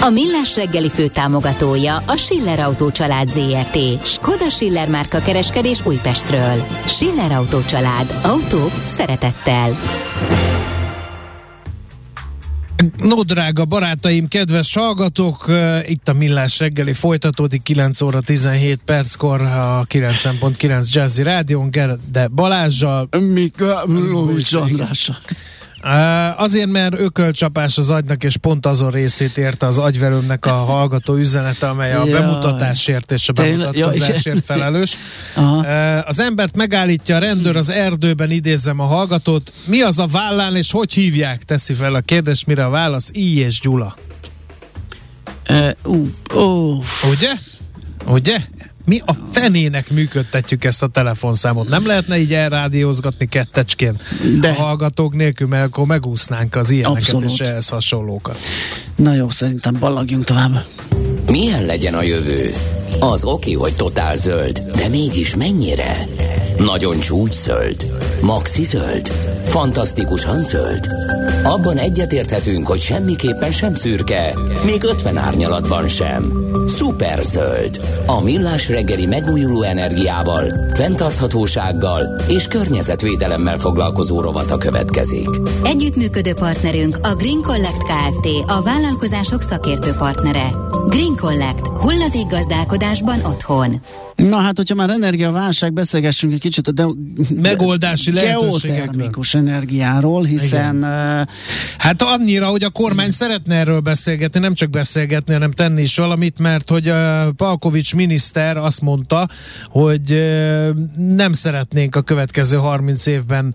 A Millás reggeli fő támogatója a Schiller Autó család ZRT. Skoda Schiller márka kereskedés Újpestről. Schiller Autó család. Autók szeretettel. No, drága barátaim, kedves hallgatók, itt a Millás reggeli folytatódik 9 óra 17 perckor a 9.9 Jazzy Rádión, de Balázsjal, Mika Lóvics Andrással. Azért, mert ökölcsapás az agynak, és pont azon részét érte az agyverőmnek a hallgató üzenete, amely a ja. bemutatásért és a bemutatkozásért felelős. Az embert megállítja a rendőr az erdőben, idézem a hallgatót. Mi az a vállán, és hogy hívják? Teszi fel a kérdés, mire a válasz? I és Gyula. Uh, uh, uh. Ugye? Ugye? Mi a fenének működtetjük ezt a telefonszámot? Nem lehetne így elrádiózgatni kettecskén De. a hallgatók nélkül, mert akkor megúsznánk az ilyeneket Abszolút. és ehhez hasonlókat. Na jó, szerintem ballagjunk tovább. Milyen legyen a jövő? Az oké, hogy totál zöld, de mégis mennyire? Nagyon csúcs zöld? Maxi zöld? Fantasztikusan zöld? Abban egyetérthetünk, hogy semmiképpen sem szürke, még 50 árnyalatban sem. Szuper zöld. A millás reggeli megújuló energiával, fenntarthatósággal és környezetvédelemmel foglalkozó rovata következik. Együttműködő partnerünk a Green Collect Kft. A vállalkozások szakértő partnere. Green Collect. Hulladék gazdálkodásban otthon. Na hát, hogyha már energiaválság, beszélgessünk egy kicsit a de- megoldási geotermikus energiáról, hiszen... Uh, hát annyira, hogy a kormány szeretne erről beszélgetni, nem csak beszélgetni, hanem tenni is valamit, mert hogy uh, Palkovics miniszter azt mondta, hogy nem szeretnénk a következő 30 évben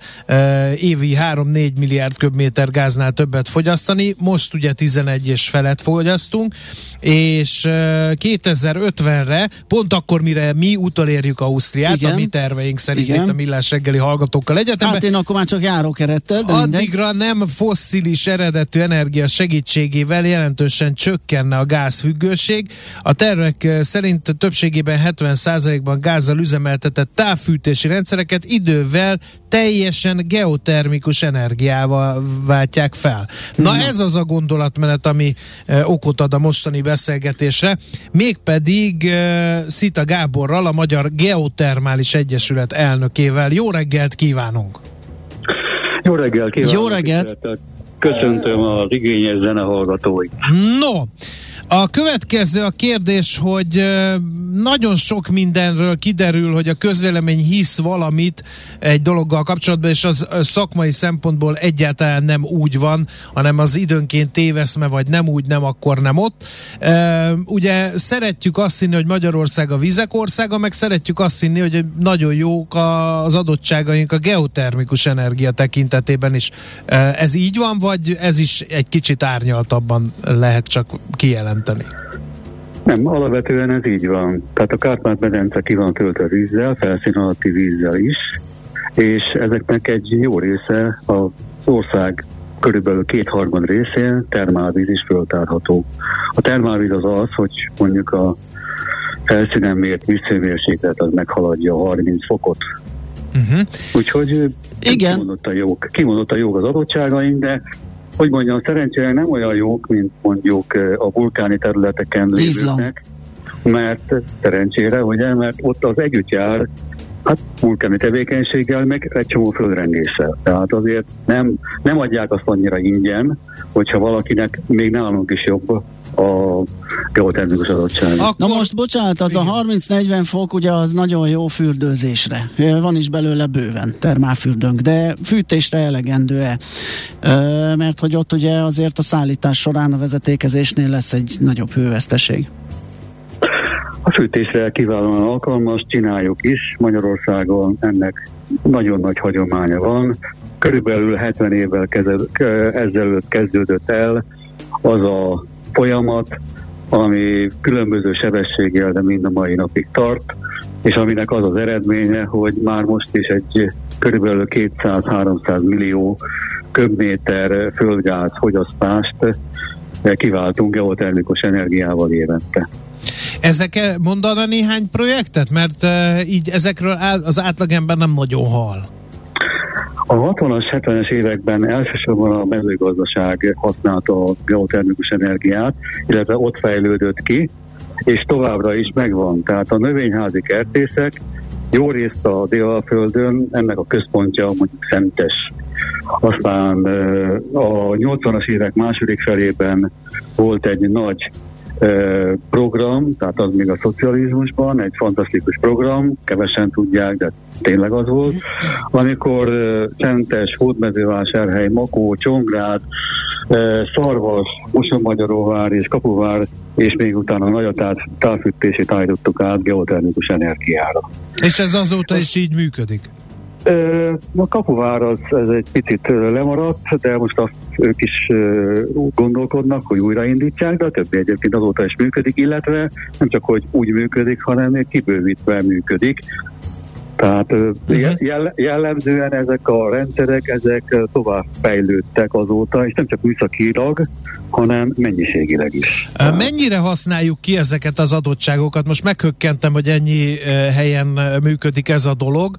évi 3-4 milliárd köbméter gáznál többet fogyasztani, most ugye 11 és felett fogyasztunk, és uh, 2050-re, pont akkor, mire mi utolérjük Ausztriát, Igen. a mi terveink szerint Igen. itt a millás reggeli hallgatókkal egyetemben. Hát én akkor már csak járok eredettel. Addigra nem fosszilis eredetű energia segítségével jelentősen csökkenne a gázfüggőség. A tervek szerint többségében 70%-ban gázzal üzemeltetett távfűtési rendszereket idővel teljesen geotermikus energiával váltják fel. Na, ez az a gondolatmenet, ami e, okot ad a mostani beszélgetésre, mégpedig e, Szita Gáborral, a Magyar Geotermális Egyesület elnökével. Jó reggelt kívánunk! Jó reggelt kívánok! Jó reggelt! Köszöntöm az igényes zenehallgatóit! No! A következő a kérdés, hogy nagyon sok mindenről kiderül, hogy a közvélemény hisz valamit egy dologgal kapcsolatban, és az szakmai szempontból egyáltalán nem úgy van, hanem az időnként téveszme, vagy nem úgy, nem akkor nem ott. Ugye szeretjük azt hinni, hogy Magyarország a vizek országa, meg szeretjük azt hinni, hogy nagyon jók az adottságaink a geotermikus energia tekintetében is. Ez így van, vagy ez is egy kicsit árnyaltabban lehet csak kijelenteni? Jelenteni? Nem, alapvetően ez így van. Tehát a Kárpát-medence ki van töltve vízzel, felszín alatti vízzel is, és ezeknek egy jó része az ország körülbelül kétharmad részén termálvíz is föltárható. A termálvíz az az, hogy mondjuk a felszínen mért vízhőmérséklet az meghaladja 30 fokot. Uh-huh. Úgyhogy igen. kimondottan jók, kimondottan jók az adottságaink, de hogy mondjam, szerencsére nem olyan jók, mint mondjuk a vulkáni területeken lévőknek, mert szerencsére, ugye, mert ott az együtt jár Hát vulkáni tevékenységgel, meg egy csomó földrengéssel. Tehát azért nem, nem adják azt annyira ingyen, hogyha valakinek még nálunk is jobb a geotermikus adottság. Akkor... Na most bocsánat, az a 30-40 fok ugye az nagyon jó fürdőzésre. Van is belőle bőven termálfürdőnk, de fűtésre elegendő-e? Mert hogy ott ugye azért a szállítás során a vezetékezésnél lesz egy nagyobb hőveszteség. A fűtésre kiválóan alkalmas, csináljuk is. Magyarországon ennek nagyon nagy hagyománya van. Körülbelül 70 évvel ezelőtt kezdődött el az a folyamat, ami különböző sebességgel, de mind a mai napig tart, és aminek az az eredménye, hogy már most is egy körülbelül 200-300 millió köbméter földgáz fogyasztást kiváltunk geotermikus energiával évente. Ezek mondana néhány projektet? Mert uh, így ezekről az átlagember nem nagyon hal. A 60-as, 70-es években elsősorban a mezőgazdaság használta a geotermikus energiát, illetve ott fejlődött ki, és továbbra is megvan. Tehát a növényházi kertészek jó részt a Délalföldön, ennek a központja mondjuk Szentes. Aztán a 80-as évek második felében volt egy nagy program, tehát az még a szocializmusban, egy fantasztikus program, kevesen tudják, de tényleg az volt, amikor Szentes, Hódmezővásárhely, Makó, Csongrád, Szarvas, Mosonmagyaróvár és Kapuvár, és még utána nagy a távfűtését állítottuk át geotermikus energiára. És ez azóta is így működik? A kapuvár az ez egy picit lemaradt, de most azt ők is gondolkodnak, hogy újraindítják, de a többi egyébként azóta is működik, illetve nem csak, hogy úgy működik, hanem kibővítve működik. Tehát uh-huh. jellemzően ezek a rendszerek, ezek tovább fejlődtek azóta, és nem csak műszakilag, hanem mennyiségileg is. Mennyire használjuk ki ezeket az adottságokat? Most meghökkentem, hogy ennyi helyen működik ez a dolog,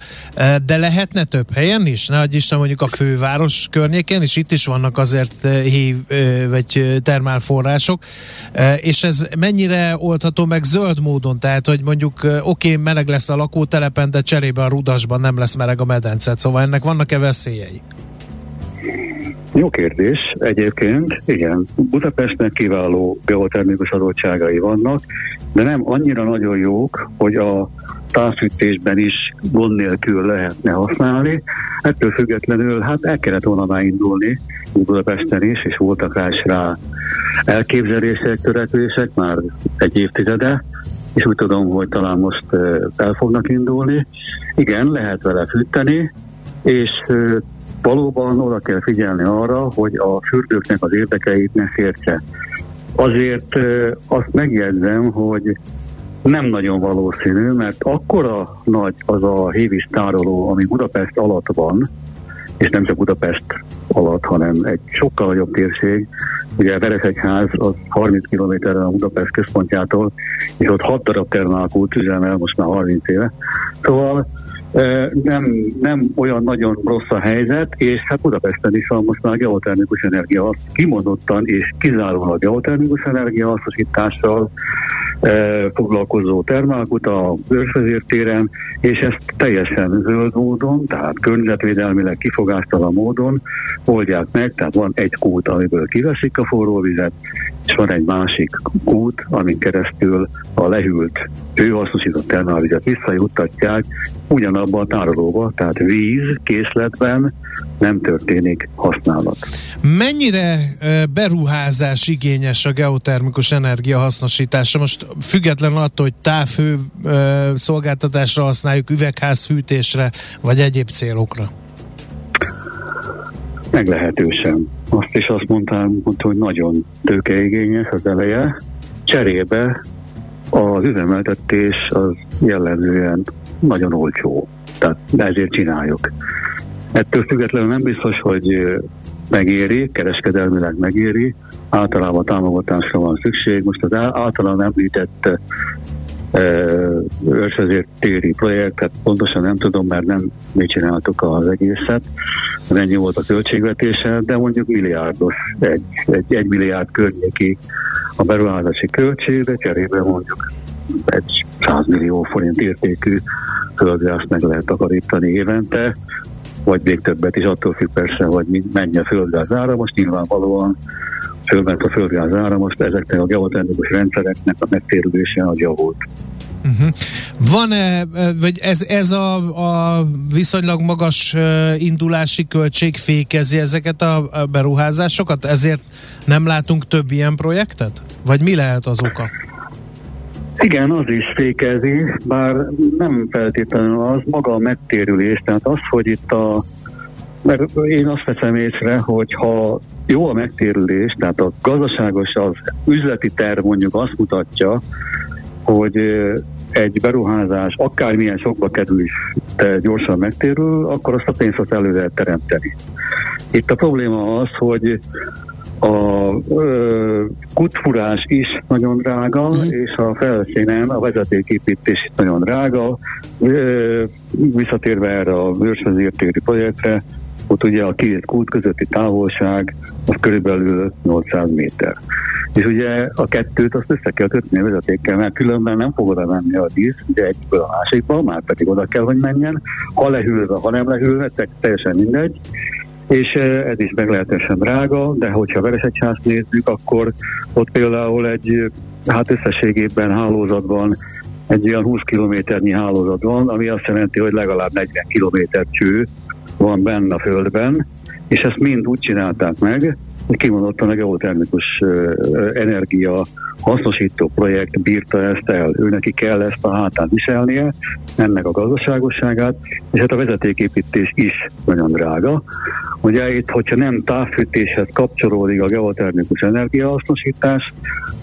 de lehetne több helyen is? Ne adj Isten mondjuk a főváros környékén, és itt is vannak azért hív vagy termálforrások, és ez mennyire oldható meg zöld módon? Tehát, hogy mondjuk oké, okay, meleg lesz a lakótelepen, de cserébe a rudasban nem lesz meleg a medence, szóval ennek vannak-e veszélyei? Jó kérdés. Egyébként, igen, Budapestnek kiváló geotermikus adottságai vannak, de nem annyira nagyon jók, hogy a távfűtésben is gond nélkül lehetne használni. Ettől függetlenül hát el kellett volna már indulni Budapesten is, és voltak rá is rá elképzelések, törekvések már egy évtizede, és úgy tudom, hogy talán most el fognak indulni. Igen, lehet vele fűteni, és valóban oda kell figyelni arra, hogy a fürdőknek az érdekeit ne sértse. Azért azt megjegyzem, hogy nem nagyon valószínű, mert akkora nagy az a hévis tároló, ami Budapest alatt van, és nem csak Budapest alatt, hanem egy sokkal nagyobb térség. Ugye a Veresegyház az 30 kilométerre a Budapest központjától, és ott 6 darab termálkút üzemel most már 30 éve. Szóval nem, nem olyan nagyon rossz a helyzet, és hát Budapesten is van most már geotermikus energia, kimondottan és kizárólag geotermikus energia hasznosítással foglalkozó termálkut a Őrsvezértéren, és ezt teljesen zöld módon, tehát környezetvédelmileg kifogástalan módon oldják meg, tehát van egy kút, amiből kiveszik a forró vizet, és van egy másik út, amin keresztül a lehűlt hőhasznosított termálvizet visszajuttatják ugyanabba a tárolóba, tehát víz készletben nem történik használat. Mennyire beruházás igényes a geotermikus energia hasznosítása? Most független attól, hogy távhő szolgáltatásra használjuk, üvegházfűtésre, vagy egyéb célokra? Meglehetősen. Azt is azt mondtam, mondta, hogy nagyon tőkeigényes az eleje. Cserébe az üzemeltetés az jellemzően nagyon olcsó. Tehát ezért csináljuk. Ettől függetlenül nem biztos, hogy megéri, kereskedelmileg megéri, általában támogatásra van szükség. Most az általán említett őrsvezért téri projektet, pontosan nem tudom, mert nem mi csináltuk az egészet, ennyi volt a költségvetése, de mondjuk milliárdos, egy, egy, egy milliárd környéki a beruházási költség, de cserébe mondjuk egy 100 millió forint értékű földgázt meg lehet takarítani évente, vagy még többet is, attól függ persze, hogy mennyi a földgáz ára. Most nyilvánvalóan fölment a földgáz ára, most ezeknek a geotermikus rendszereknek a megtérülése az javult. Uh-huh. Van-e, vagy ez, ez a, a viszonylag magas indulási költség fékezi ezeket a, beruházásokat? Ezért nem látunk több ilyen projektet? Vagy mi lehet az oka? Igen, az is fékezi, bár nem feltétlenül az, maga a megtérülés, tehát az, hogy itt a mert én azt veszem észre, hogy ha jó a megtérülés, tehát a gazdaságos, az üzleti terv mondjuk azt mutatja, hogy egy beruházás akármilyen sokba kerül is, de gyorsan megtérül, akkor azt a pénzt azt elő lehet teremteni. Itt a probléma az, hogy a ö, kutfurás is nagyon drága, mm. és a felszínen a vezetéképítés is nagyon drága. Ö, visszatérve erre a vőrsvezértéri projektre, ott ugye a két kút közötti távolság az körülbelül 800 méter. És ugye a kettőt azt össze kell kötni a vezetékkel, mert különben nem fog oda menni a dísz, ugye egyből a másikba, már pedig oda kell, hogy menjen. Ha lehűlve, ha nem lehűlve, teljesen mindegy és ez is meglehetősen drága, de hogyha Veresegyházt nézzük, akkor ott például egy, hát összességében hálózatban egy olyan 20 kilométernyi hálózat van, ami azt jelenti, hogy legalább 40 kilométer cső van benne a földben, és ezt mind úgy csinálták meg, hogy kimondottan a geotermikus energia hasznosító projekt bírta ezt el. Ő neki kell ezt a hátán viselnie, ennek a gazdaságosságát, és hát a vezetéképítés is nagyon drága. Ugye itt, hogyha nem távfűtéshez kapcsolódik a geotermikus energiahasznosítás,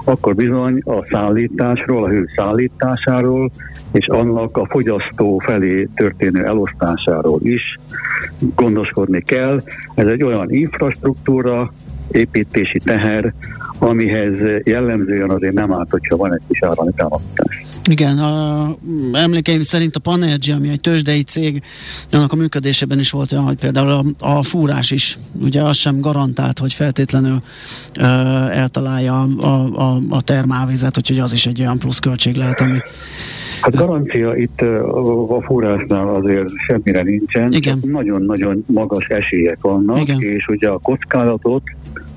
akkor bizony a szállításról, a hő szállításáról és annak a fogyasztó felé történő elosztásáról is gondoskodni kell. Ez egy olyan infrastruktúra, építési teher, amihez jellemzően azért nem árt, hogyha van egy kis állami támogatás. Igen, a, emlékeim szerint a Panergy, ami egy tőzsdei cég, annak a működésében is volt olyan, hogy például a, a fúrás is, ugye az sem garantált, hogy feltétlenül ö, eltalálja a, a, a termálvizet, úgyhogy az is egy olyan pluszköltség lehet, ami Hát garancia itt a fúrásnál azért semmire nincsen. Igen. Nagyon-nagyon magas esélyek vannak, Igen. és ugye a kockázatot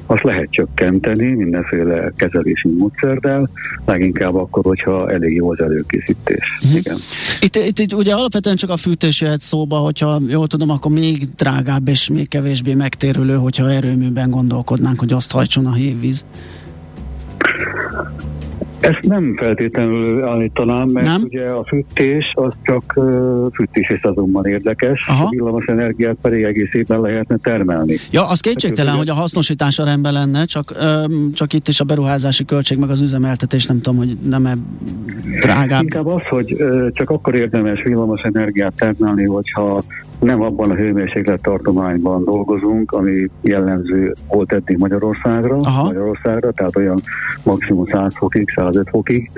azt lehet csökkenteni mindenféle kezelési módszerrel, leginkább akkor, hogyha elég jó az előkészítés. Uh-huh. Igen. Itt, itt, itt ugye alapvetően csak a fűtés jöhet szóba, hogyha jól tudom, akkor még drágább és még kevésbé megtérülő, hogyha erőműben gondolkodnánk, hogy azt hajtson a hévíz. Ezt nem feltétlenül állítanám, mert nem? ugye a fűtés az csak uh, fűtési szezonban érdekes, Aha. a villamos energiát pedig egész évben lehetne termelni. Ja, az kétségtelen, hogy a hasznosítása rendben lenne, csak, um, csak itt is a beruházási költség, meg az üzemeltetés nem tudom, hogy nem-e drágább. Inkább az, hogy uh, csak akkor érdemes villamos energiát termelni, hogyha nem abban a hőmérséklet tartományban dolgozunk, ami jellemző volt eddig Magyarországra, Aha. Magyarországra, tehát olyan maximum 100 fokig, 105 fokig,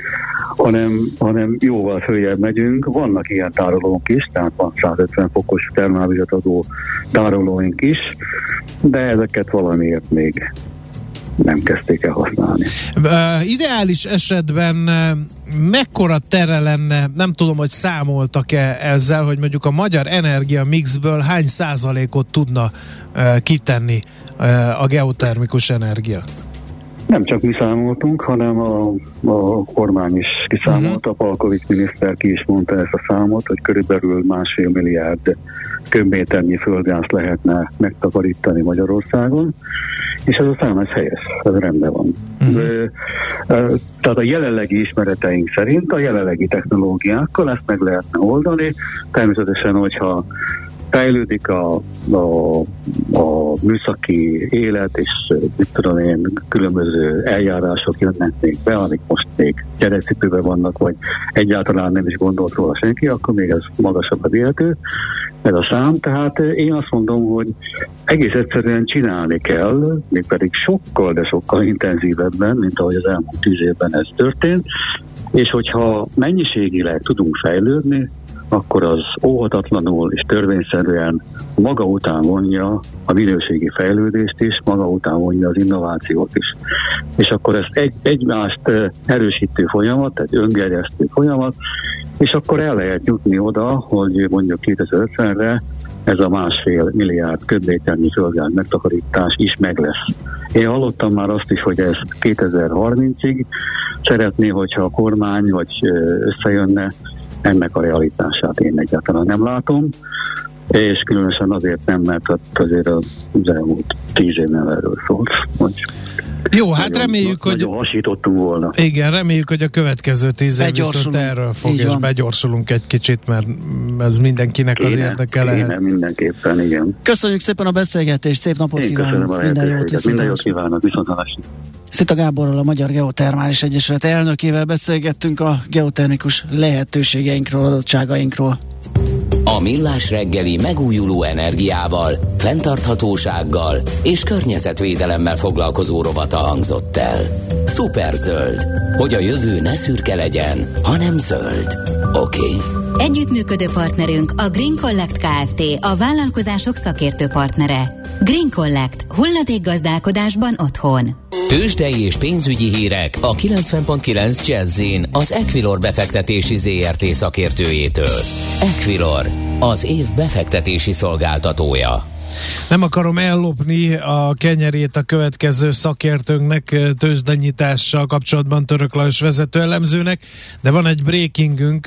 hanem, hanem jóval följebb megyünk. Vannak ilyen tárolónk is, tehát van 150 fokos termálvizet adó tárolóink is, de ezeket valamiért még nem kezdték el használni. Ideális esetben mekkora tere lenne, nem tudom, hogy számoltak-e ezzel, hogy mondjuk a magyar energia mixből hány százalékot tudna kitenni a geotermikus energia? Nem csak mi számoltunk, hanem a, a kormány is kiszámolta, uh-huh. Palkovics miniszter ki is mondta ezt a számot, hogy körülbelül másfél milliárd köbméternyi földgáz lehetne megtakarítani Magyarországon, és ez a szám ez helyes, ez rendben van. Uh-huh. Tehát a jelenlegi ismereteink szerint a jelenlegi technológiákkal ezt meg lehetne oldani, természetesen, hogyha fejlődik a, a, a műszaki élet, és mit tudom én, különböző eljárások jönnek még be, amik most még gyerekcipőben vannak, vagy egyáltalán nem is gondolt róla senki, akkor még ez magasabb a éltő, ez a szám. Tehát én azt mondom, hogy egész egyszerűen csinálni kell, mégpedig sokkal, de sokkal intenzívebben, mint ahogy az elmúlt tíz évben ez történt, és hogyha mennyiségileg tudunk fejlődni, akkor az óhatatlanul és törvényszerűen maga után vonja a minőségi fejlődést is, maga után vonja az innovációt is. És akkor ezt egy, egymást erősítő folyamat, tehát öngerjesztő folyamat, és akkor el lehet jutni oda, hogy mondjuk 2050-re ez a másfél milliárd köbméternyi földgáz megtakarítás is meg lesz. Én hallottam már azt is, hogy ez 2030-ig szeretné, hogyha a kormány vagy összejönne ennek a realitását én egyáltalán nem látom, és különösen azért nem, mert azért az elmúlt tíz év nem erről szólt. Hogy Jó, hát nagyon, reméljük, hogy... Nagyon hasítottunk volna. Igen, reméljük, hogy a következő tíz év viszont erről fog, és begyorsulunk egy kicsit, mert ez mindenkinek kéne, az érdeke kéne, lehet. mindenképpen, igen. Köszönjük szépen a beszélgetést, szép napot Én kívánok, minden jót, minden jót kívánok, viszont Szita Gáborral, a Magyar Geotermális Egyesület elnökével beszélgettünk a geotermikus lehetőségeinkről, adottságainkról. A Millás reggeli megújuló energiával, fenntarthatósággal és környezetvédelemmel foglalkozó rovata hangzott el. Superzöld, hogy a jövő ne szürke legyen, hanem zöld. Oké? Okay? Együttműködő partnerünk a Green Collect Kft. a vállalkozások szakértő partnere. Green Collect. gazdálkodásban otthon. Tőzsdei és pénzügyi hírek a 90.9 jazz az Equilor befektetési ZRT szakértőjétől. Equilor, az év befektetési szolgáltatója. Nem akarom ellopni a kenyerét a következő szakértőnknek tőzsdenyítással kapcsolatban Török Lajos vezető elemzőnek, de van egy breakingünk,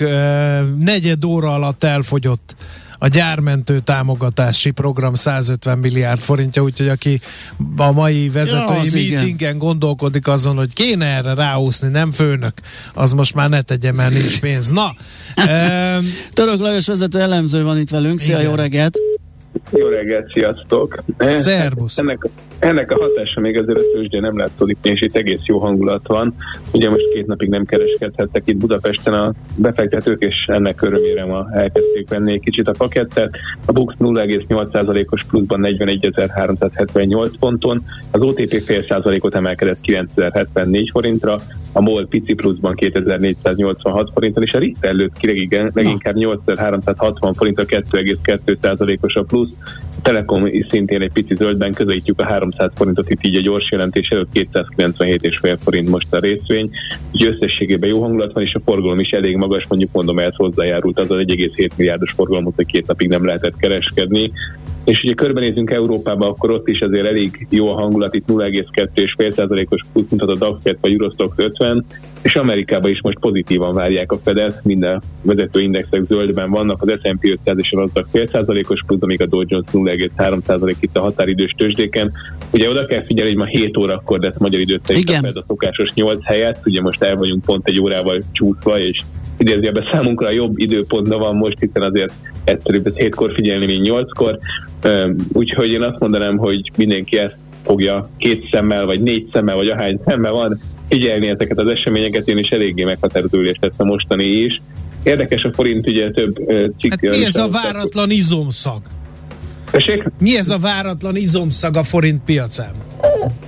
negyed óra alatt elfogyott a gyármentő támogatási program 150 milliárd forintja, úgyhogy aki a mai vezetői ja, meetingen gondolkodik azon, hogy kéne erre ráúszni, nem főnök, az most már ne tegye, mert nincs pénz. Na! e- Török Lajos vezető elemző van itt velünk, szia, igen. jó reggelt! Jó reggelt, sziasztok! Szerbusz! Ennek, ennek a hatása még azért a tőzsdén nem látszik, és itt egész jó hangulat van. Ugye most két napig nem kereskedhettek itt Budapesten a befektetők, és ennek örömére ma elkezdték venni egy kicsit a pakettet. A Bux 0,8%-os pluszban 41.378 ponton, az OTP fél százalékot emelkedett 9074 forintra, a MOL pici pluszban 2486 forinton, és a Richter előtt ki leginkább 8360 forint a 2,2%-os a plusz. A Telekom is szintén egy pici zöldben közelítjük a 300 forintot, itt így a gyors jelentés előtt 297,5 forint most a részvény, úgyhogy összességében jó hangulat van, és a forgalom is elég magas, mondjuk mondom, ehhez hozzájárult az az 1,7 milliárdos forgalom, hogy két napig nem lehetett kereskedni. És ugye körbenézünk Európába, akkor ott is azért elég jó a hangulat, itt 0,2,5%-os plusz mutat a DAX vagy Eurostox 50, és Amerikában is most pozitívan várják a Fedet, minden vezető indexek zöldben vannak, az S&P 500 is adtak fél százalékos plusz, amíg a Dow Jones 0,3 itt a határidős tőzsdéken. Ugye oda kell figyelni, hogy ma 7 órakor lesz magyar időt a Fed a szokásos 8 helyet, ugye most el vagyunk pont egy órával csúszva, és idézőjelben számunkra jobb időpontban van most, hiszen azért egyszerűbb ez hétkor figyelni, mint nyolckor. Úgyhogy én azt mondanám, hogy mindenki ezt fogja két szemmel, vagy négy szemmel, vagy ahány szemmel van figyelni ezeket az eseményeket, én is eléggé meghatározó ülést a mostani is. Érdekes a forint, ugye több cikk... Hát mi ez a váratlan izomszag? Tessék? Mi ez a váratlan izomszag a forint piacán?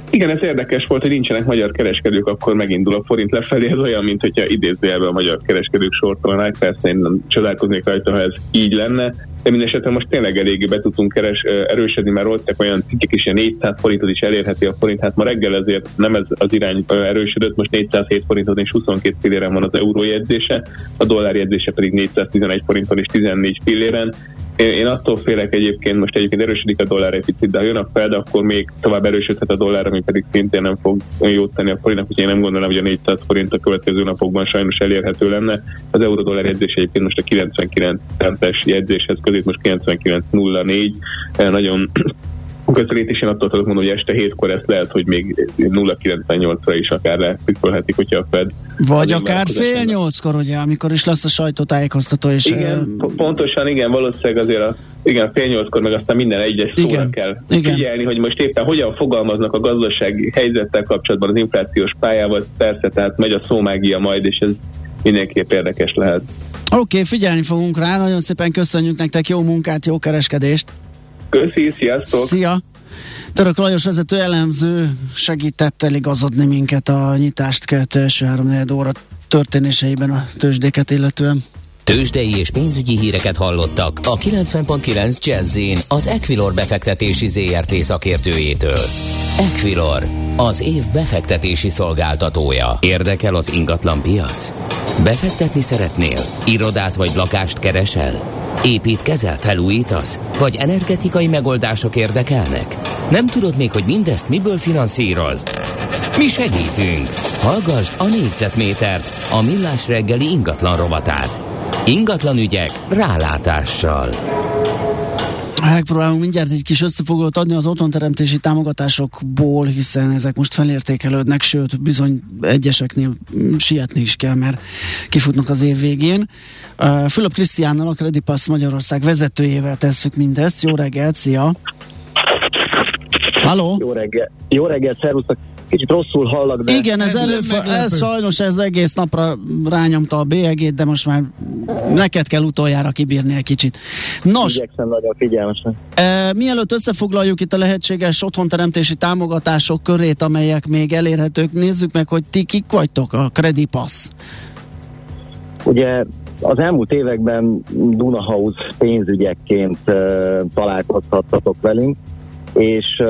Igen, ez érdekes volt, hogy nincsenek magyar kereskedők, akkor megindul a forint lefelé. Ez olyan, mint hogyha idézőjelben a magyar kereskedők sortalanák. Persze én nem csodálkoznék rajta, ha ez így lenne. De mindesetre most tényleg eléggé be tudtunk keres, erősödni, mert voltak olyan cikkek is, ilyen 400 forintot is elérheti a forint. Hát ma reggel ezért nem ez az irány erősödött, most 407 forintot és 22 pilléren van az euró jegyzése, a dollár jegyzése pedig 411 forinton és 14 pilléren. Én, én attól félek egyébként, most egyébként erősödik a dollár egy picit, de ha jön a Fed, akkor még tovább erősödhet a dollár, ami pedig szintén nem fog jót tenni a forintnak, úgyhogy én nem gondolom, hogy a 400 forint a következő napokban sajnos elérhető lenne. Az euró-dollár jegyzés egyébként most a 99 centes jegyzéshez között most 99.04, eh, nagyon és én attól tudok mondani, hogy este hétkor ezt lehet, hogy még 0,98-ra is akár lefikölhetik, hogyha a Fed. Vagy akár fél nyolckor, ugye, amikor is lesz a sajtótájékoztató. És igen, uh... pontosan, igen, valószínűleg azért a igen, fél nyolckor meg aztán minden egyes szóra igen, kell igen. figyelni, hogy most éppen hogyan fogalmaznak a gazdasági helyzettel kapcsolatban az inflációs pályával, persze, tehát megy a szómágia majd, és ez mindenképp érdekes lehet. Oké, okay, figyelni fogunk rá, nagyon szépen köszönjük nektek, jó munkát, jó kereskedést! Köszi, sziasztok! Szia! Török Lajos vezető elemző segített eligazodni minket a nyitást követő első három óra történéseiben a tőzsdéket illetően. Tőzsdei és pénzügyi híreket hallottak a 90.9 jazz az Equilor befektetési ZRT szakértőjétől. Equilor, az év befektetési szolgáltatója. Érdekel az ingatlan piac? Befektetni szeretnél? Irodát vagy lakást keresel? Építkezel, felújítasz? Vagy energetikai megoldások érdekelnek? Nem tudod még, hogy mindezt miből finanszírozd? Mi segítünk! Hallgassd a négyzetmétert, a millás reggeli ingatlan rovatát. Ingatlan ügyek rálátással. Megpróbálunk mindjárt egy kis összefoglalót adni az otthonteremtési támogatásokból, hiszen ezek most felértékelődnek, sőt, bizony egyeseknél sietni is kell, mert kifutnak az év végén. Uh, Fülöp Krisztiánnal, a Credipass Magyarország vezetőjével tesszük mindezt. Jó reggelt, szia! Halló? Jó reggel, jó reggel, szervusztok! Kicsit rosszul hallak, de... Igen, ez, ez, előf- ez sajnos ez egész napra rányomta a bélyegét, de most már neked kell utoljára kibírni egy kicsit. Nos, Igyekszem nagyon figyelmesen. E, mielőtt összefoglaljuk itt a lehetséges otthonteremtési támogatások körét, amelyek még elérhetők, nézzük meg, hogy ti kik vagytok a Credipass. Ugye az elmúlt években Dunahouse pénzügyekként uh, találkozhattatok velünk, és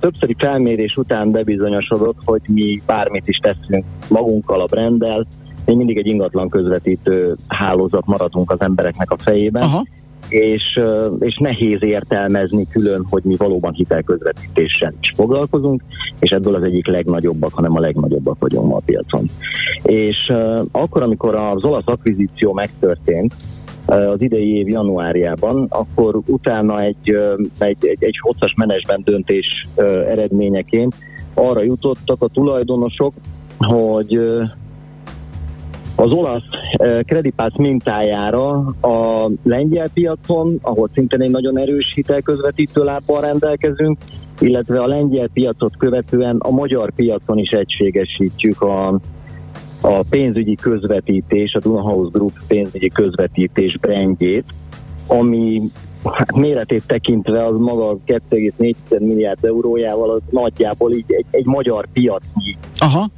többszöri felmérés után bebizonyosodott, hogy mi bármit is teszünk magunkkal, a brenddel, még mindig egy ingatlan közvetítő hálózat maradunk az embereknek a fejében, Aha. És, és nehéz értelmezni külön, hogy mi valóban hitelközvetítéssel is foglalkozunk, és ebből az egyik legnagyobbak, hanem a legnagyobbak vagyunk ma a piacon. És akkor, amikor az olasz akvizíció megtörtént, az idei év januárjában, akkor utána egy, egy, egy, egy hosszas menedzsment döntés eredményeként arra jutottak a tulajdonosok, hogy az olasz kredipász mintájára a lengyel piacon, ahol szintén egy nagyon erős hitelközvetítő lábbal rendelkezünk, illetve a lengyel piacot követően a magyar piacon is egységesítjük a, a pénzügyi közvetítés, a Dunahouse Group pénzügyi közvetítés brandjét, ami hát méretét tekintve az maga 2,4 milliárd eurójával az nagyjából így egy, egy magyar piacnyi Aha.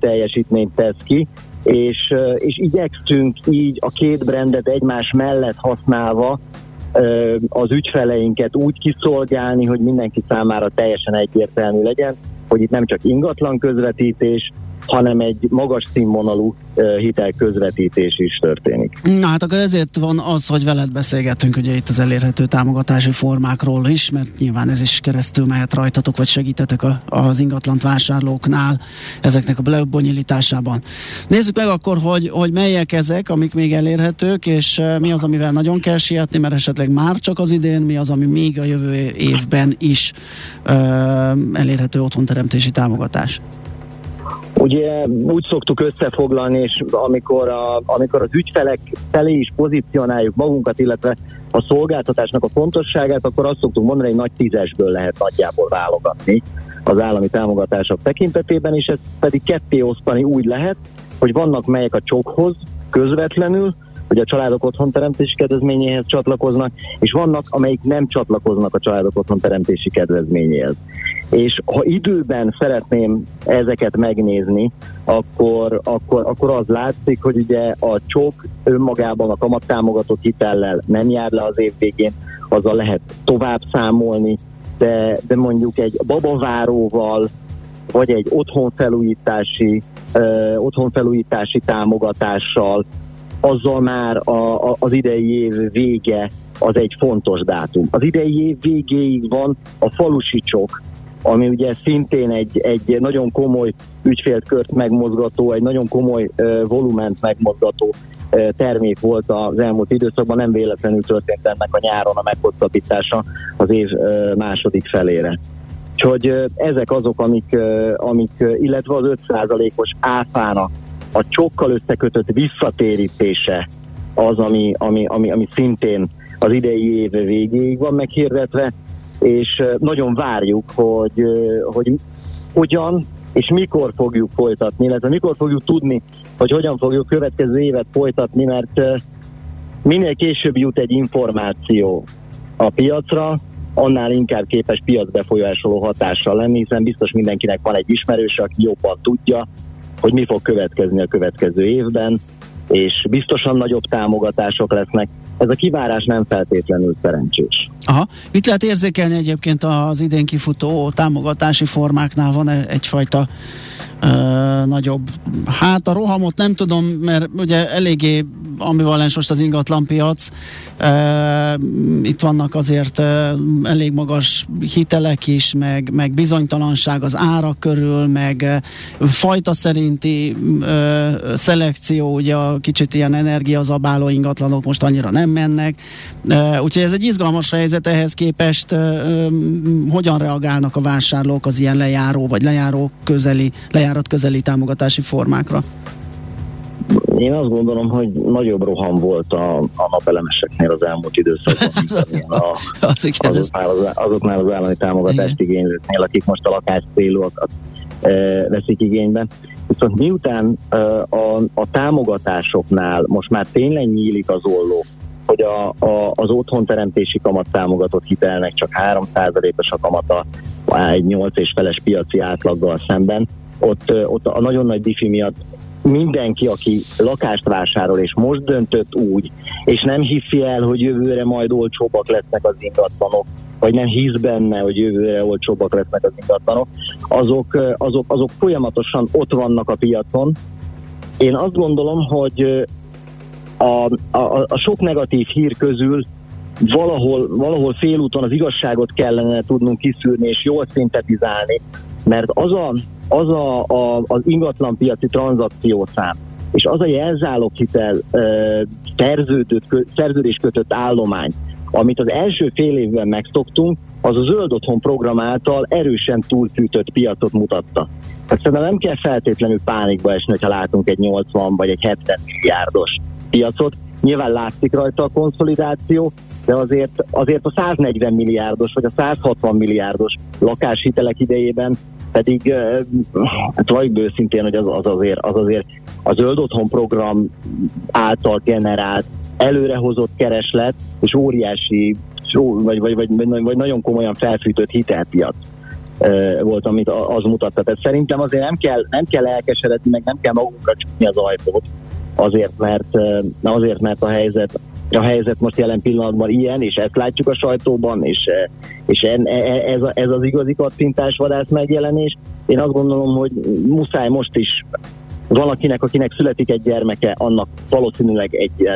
teljesítményt tesz ki, és, és igyekszünk így a két brandet egymás mellett használva az ügyfeleinket úgy kiszolgálni, hogy mindenki számára teljesen egyértelmű legyen, hogy itt nem csak ingatlan közvetítés, hanem egy magas színvonalú hitelközvetítés is történik. Na hát akkor ezért van az, hogy veled beszélgetünk ugye itt az elérhető támogatási formákról is, mert nyilván ez is keresztül mehet rajtatok, vagy segítetek a, az ingatlant vásárlóknál ezeknek a lebonyolításában. Nézzük meg akkor, hogy, hogy melyek ezek, amik még elérhetők, és mi az, amivel nagyon kell sietni, mert esetleg már csak az idén, mi az, ami még a jövő évben is uh, elérhető otthonteremtési támogatás. Ugye úgy szoktuk összefoglalni, és amikor, a, amikor az ügyfelek felé is pozícionáljuk magunkat, illetve a szolgáltatásnak a fontosságát, akkor azt szoktuk mondani, hogy nagy tízesből lehet nagyjából válogatni az állami támogatások tekintetében, és ez pedig ketté osztani úgy lehet, hogy vannak melyek a csokhoz közvetlenül, hogy a családok otthonteremtési kedvezményéhez csatlakoznak, és vannak, amelyik nem csatlakoznak a családok otthonteremtési kedvezményéhez. És ha időben szeretném ezeket megnézni, akkor, akkor, akkor az látszik, hogy ugye a csok önmagában a kamattámogatott hitellel nem jár le az év végén, azzal lehet tovább számolni, de, de mondjuk egy babaváróval, vagy egy otthonfelújítási, ö, otthonfelújítási támogatással, azzal már a, a, az idei év vége az egy fontos dátum. Az idei év végéig van a falusi csok, ami ugye szintén egy, egy nagyon komoly ügyfélkört megmozgató, egy nagyon komoly uh, volument megmozgató uh, termék volt az elmúlt időszakban, nem véletlenül történt ennek a nyáron a meghosszabbítása az év uh, második felére. Úgyhogy uh, ezek azok, amik, uh, amik illetve az 5%-os áfának a csokkal összekötött visszatérítése az, ami, ami, ami, ami szintén az idei év végéig van meghirdetve, és nagyon várjuk, hogy, hogy hogyan és mikor fogjuk folytatni, illetve mikor fogjuk tudni, hogy hogyan fogjuk következő évet folytatni, mert minél később jut egy információ a piacra, annál inkább képes piacbefolyásoló hatással lenni, hiszen biztos mindenkinek van egy ismerős, aki jobban tudja, hogy mi fog következni a következő évben, és biztosan nagyobb támogatások lesznek. Ez a kivárás nem feltétlenül szerencsés. Aha. Mit lehet érzékelni egyébként az idén kifutó támogatási formáknál? Van egyfajta ö, nagyobb, hát a rohamot nem tudom, mert ugye eléggé ambivalens most az ingatlanpiac. E, itt vannak azért e, elég magas hitelek is, meg, meg bizonytalanság az árak körül, meg e, fajta szerinti e, szelekció, ugye a kicsit ilyen energiazabáló ingatlanok most annyira nem mennek. Úgyhogy ez egy izgalmas helyzet ehhez képest? Hogyan reagálnak a vásárlók az ilyen lejáró vagy lejáró közeli, lejárat közeli támogatási formákra? Én azt gondolom, hogy nagyobb roham volt a, a napelemeseknél az elmúlt időszakban, mint a, az, azoknál, az, azoknál az állami támogatást igénylőknél, akik most a lakás célúakat e, veszik igénybe. Viszont miután e, a, a támogatásoknál most már tényleg nyílik az olló, hogy a, a, az otthonteremtési kamat támogatott hitelnek csak 3%-os a kamata egy 8 és feles piaci átlaggal szemben, ott, ott a nagyon nagy diffi miatt mindenki, aki lakást vásárol, és most döntött úgy, és nem hiszi el, hogy jövőre majd olcsóbbak lesznek az ingatlanok, vagy nem hisz benne, hogy jövőre olcsóbbak lesznek az ingatlanok, azok, azok, azok folyamatosan ott vannak a piacon. Én azt gondolom, hogy a, a, a sok negatív hír közül valahol, valahol félúton az igazságot kellene tudnunk kiszűrni és jól szintetizálni, mert az a, az a, a, az ingatlanpiaci tranzakciószám, és az a jelzáloghitel szerződés kötött állomány, amit az első fél évben megszoktunk, az a zöld otthon program által erősen túlfűtött piacot mutatta. Tehát szerintem nem kell feltétlenül pánikba esni, ha látunk egy 80 vagy egy 70 milliárdos piacot. Nyilván látszik rajta a konszolidáció, de azért, azért a 140 milliárdos vagy a 160 milliárdos lakáshitelek idejében pedig hát valljuk őszintén, hogy az, az, azért, az azért a zöld otthon program által generált előrehozott kereslet és óriási vagy, vagy, vagy, vagy, vagy nagyon komolyan felfűtött hitelpiac volt, amit az mutatta. Tehát szerintem azért nem kell, nem kell elkeseredni, meg nem kell magunkra csukni az ajtót, azért mert, azért, mert a helyzet a helyzet most jelen pillanatban ilyen, és ezt látjuk a sajtóban, és, és en, e, e, ez, ez az igazi kattintás vadász megjelenés. Én azt gondolom, hogy muszáj most is valakinek, akinek születik egy gyermeke, annak valószínűleg egy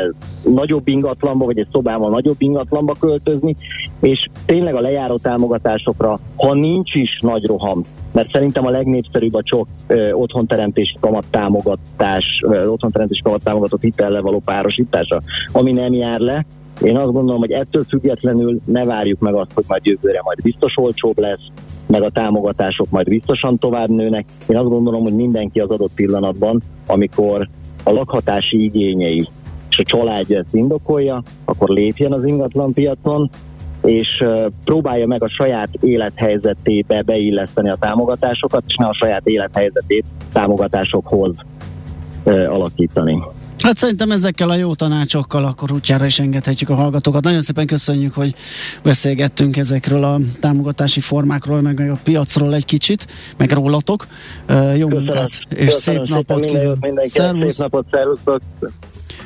nagyobb ingatlanba, vagy egy szobával nagyobb ingatlanba költözni, és tényleg a lejáró támogatásokra, ha nincs is nagy roham, mert szerintem a legnépszerűbb a csok ö, otthonteremtési kamat támogatás, ö, otthonteremtési kamat támogatott hitellel való párosítása, ami nem jár le. Én azt gondolom, hogy ettől függetlenül ne várjuk meg azt, hogy majd jövőre majd biztos olcsóbb lesz, meg a támogatások majd biztosan tovább nőnek. Én azt gondolom, hogy mindenki az adott pillanatban, amikor a lakhatási igényei és a családja ezt indokolja, akkor lépjen az ingatlan piacon, és próbálja meg a saját élethelyzetébe beilleszteni a támogatásokat, és ne a saját élethelyzetét támogatásokhoz alakítani. Hát szerintem ezekkel a jó tanácsokkal akkor útjára is engedhetjük a hallgatókat. Nagyon szépen köszönjük, hogy beszélgettünk ezekről a támogatási formákról, meg a piacról egy kicsit, meg rólatok. Uh, jó munkát, és Köszönöm szép napot kívánok. Szép napot, szervusztok!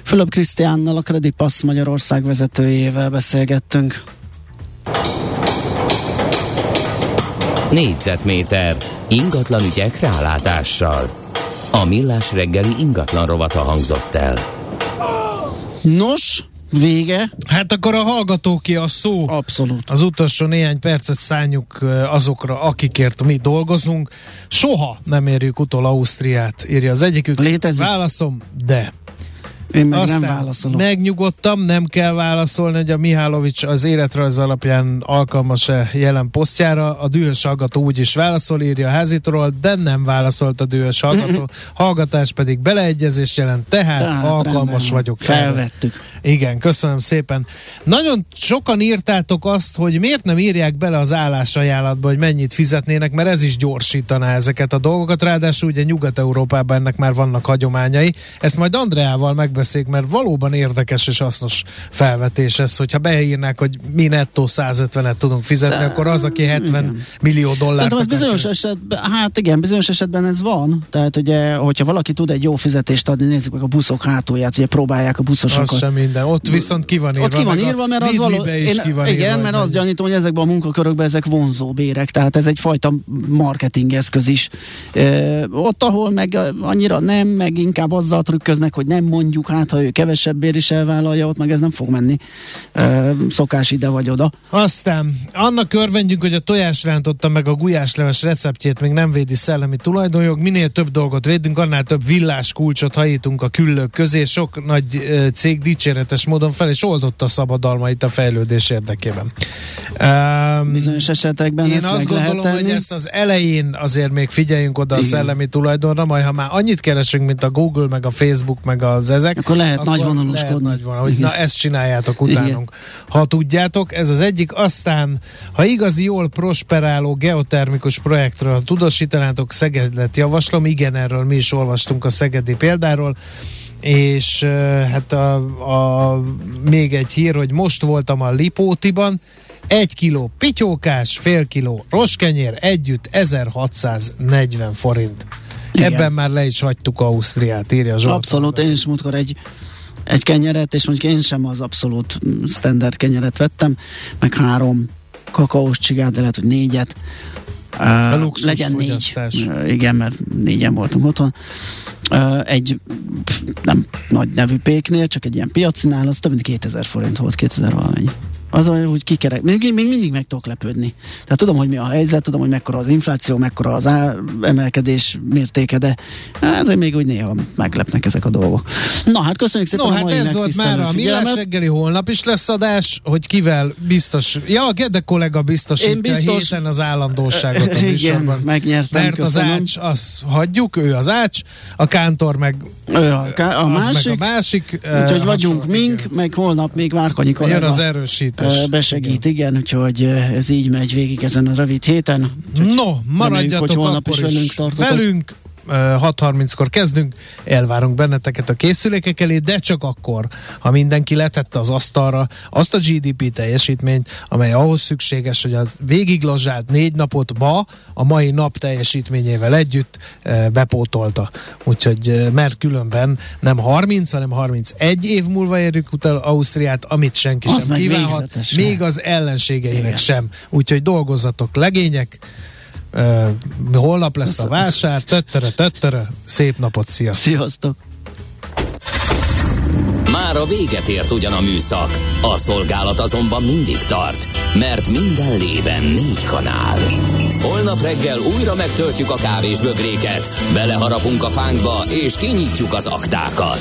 Fülöp Krisztiánnal, a Pass Magyarország vezetőjével beszélgettünk. Négyzetméter ingatlan ügyek rálátással. A millás reggeli ingatlan rovata hangzott el. Nos, vége. Hát akkor a hallgatóké a szó. Abszolút. Az utolsó néhány percet szálljuk azokra, akikért mi dolgozunk. Soha nem érjük utol Ausztriát, írja az egyikük. Létezik. Válaszom, de. Én meg Aztán nem válaszolok. megnyugodtam, nem kell válaszolni, hogy a Mihálovics az életrajz alapján alkalmas-e jelen posztjára. A dühös hallgató úgy is válaszol, írja a házitról, de nem válaszolt a dühös hallgató. Hallgatás pedig beleegyezést jelent, tehát, Tehát alkalmas rendben. vagyok. erre. Felvettük. Igen, köszönöm szépen. Nagyon sokan írtátok azt, hogy miért nem írják bele az állásajánlatba, hogy mennyit fizetnének, mert ez is gyorsítaná ezeket a dolgokat. Ráadásul ugye Nyugat-Európában ennek már vannak hagyományai. Ezt majd Andreával megbeszéljük, mert valóban érdekes és hasznos felvetés ez, hogyha beírnák, hogy mi nettó 150-et tudunk fizetni, akkor az, aki 70 Igen. millió dollárt Szerintem bizonyos esetben, hát igen, bizonyos esetben ez van. Tehát ugye, hogyha valaki tud egy jó fizetést adni, nézzük meg a buszok hátulját, ugye próbálják a Az buszosokat. sem minden. Ott viszont ki van írva. Ott ki van írva, mert az való... Lidl-be is Én, ki van igen, írva, mert azt gyanítom, hogy ezekben a munkakörökben ezek vonzó bérek, tehát ez egyfajta marketing eszköz is. E, ott, ahol meg annyira nem, meg inkább azzal trükköznek, hogy nem mondjuk mondjuk, hát ha ő kevesebbért is elvállalja, ott meg ez nem fog menni. Ö, szokás ide vagy oda. Aztán annak örvendjük, hogy a tojásrántotta meg a gulyásleves receptjét még nem védi szellemi tulajdonjog. Minél több dolgot védünk, annál több villás kulcsot hajítunk a küllők közé. Sok nagy cég dicséretes módon fel és oldotta szabadalmait a fejlődés érdekében. Um, Bizonyos esetekben én ezt azt gondolom, tenni. hogy ezt az elején azért még figyeljünk oda Igen. a szellemi tulajdonra, majd ha már annyit keresünk, mint a Google, meg a Facebook, meg az ezek, akkor lehet nagy vonaloskodni. Nagy vonal, hogy na ezt csináljátok utánunk. Igen. Ha tudjátok, ez az egyik. Aztán, ha igazi jól prosperáló geotermikus projektről tudósítanátok, Szegedet javaslom, igen, erről mi is olvastunk a szegedi példáról, és uh, hát a, a, még egy hír, hogy most voltam a Lipótiban, egy kiló pityókás, fél kiló roskenyér együtt 1640 forint. Igen. Ebben már le is hagytuk Ausztriát, írja Zsolt. Abszolút, én is múltkor egy egy kenyeret, és mondjuk én sem az abszolút standard kenyeret vettem, meg három kakaós csigát, de lehet, hogy négyet. Uh, legyen négy. Uh, igen, mert négyen voltunk otthon. Uh, egy nem nagy nevű péknél, csak egy ilyen piacinál, az több mint 2000 forint volt, 2000 valamennyi az, hogy kikerek. Még, még mindig meg tudok lepődni. Tehát tudom, hogy mi a helyzet, tudom, hogy mekkora az infláció, mekkora az emelkedés mértéke, de ezért még úgy néha meglepnek ezek a dolgok. Na hát köszönjük szépen no, hát ez volt már a Millás reggeli, holnap is lesz adás, hogy kivel biztos. Ja, a Gede kollega biztosítja Én biztos, héten az állandóságot a Igen, megnyertem, Mert köszönöm. az ács, az hagyjuk, ő az ács, a kántor meg ő a, a, másik, meg a másik. Úgyhogy vagyunk mink, meg holnap még Várkonyi kollega. Jön az erősít Besegítés. Besegít, igen. igen, úgyhogy ez így megy végig ezen a rövid héten. no, maradjatok hogy holnap is velünk tartotok. Velünk 6.30-kor kezdünk, elvárunk benneteket a készülékek elé, de csak akkor, ha mindenki letette az asztalra azt a GDP teljesítményt, amely ahhoz szükséges, hogy az végig lazsált négy napot ma a mai nap teljesítményével együtt bepótolta. Úgyhogy, mert különben nem 30, hanem 31 év múlva érjük utal Ausztriát, amit senki az sem kívánhat, még az ellenségeinek Igen. sem. Úgyhogy dolgozzatok legények, Uh, holnap lesz a vásár, töttere, töttere, szép napot, sziasztok! Sziasztok! Már a véget ért ugyan a műszak, a szolgálat azonban mindig tart, mert minden lében négy kanál. Holnap reggel újra megtöltjük a kávés bögréket, beleharapunk a fánkba és kinyitjuk az aktákat.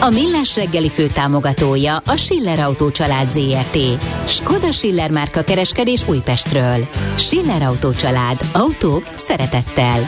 A Millás reggeli fő támogatója a Schiller Autó család ZRT. Skoda Schiller márka kereskedés Újpestről. Schiller Autó család. Autók szeretettel.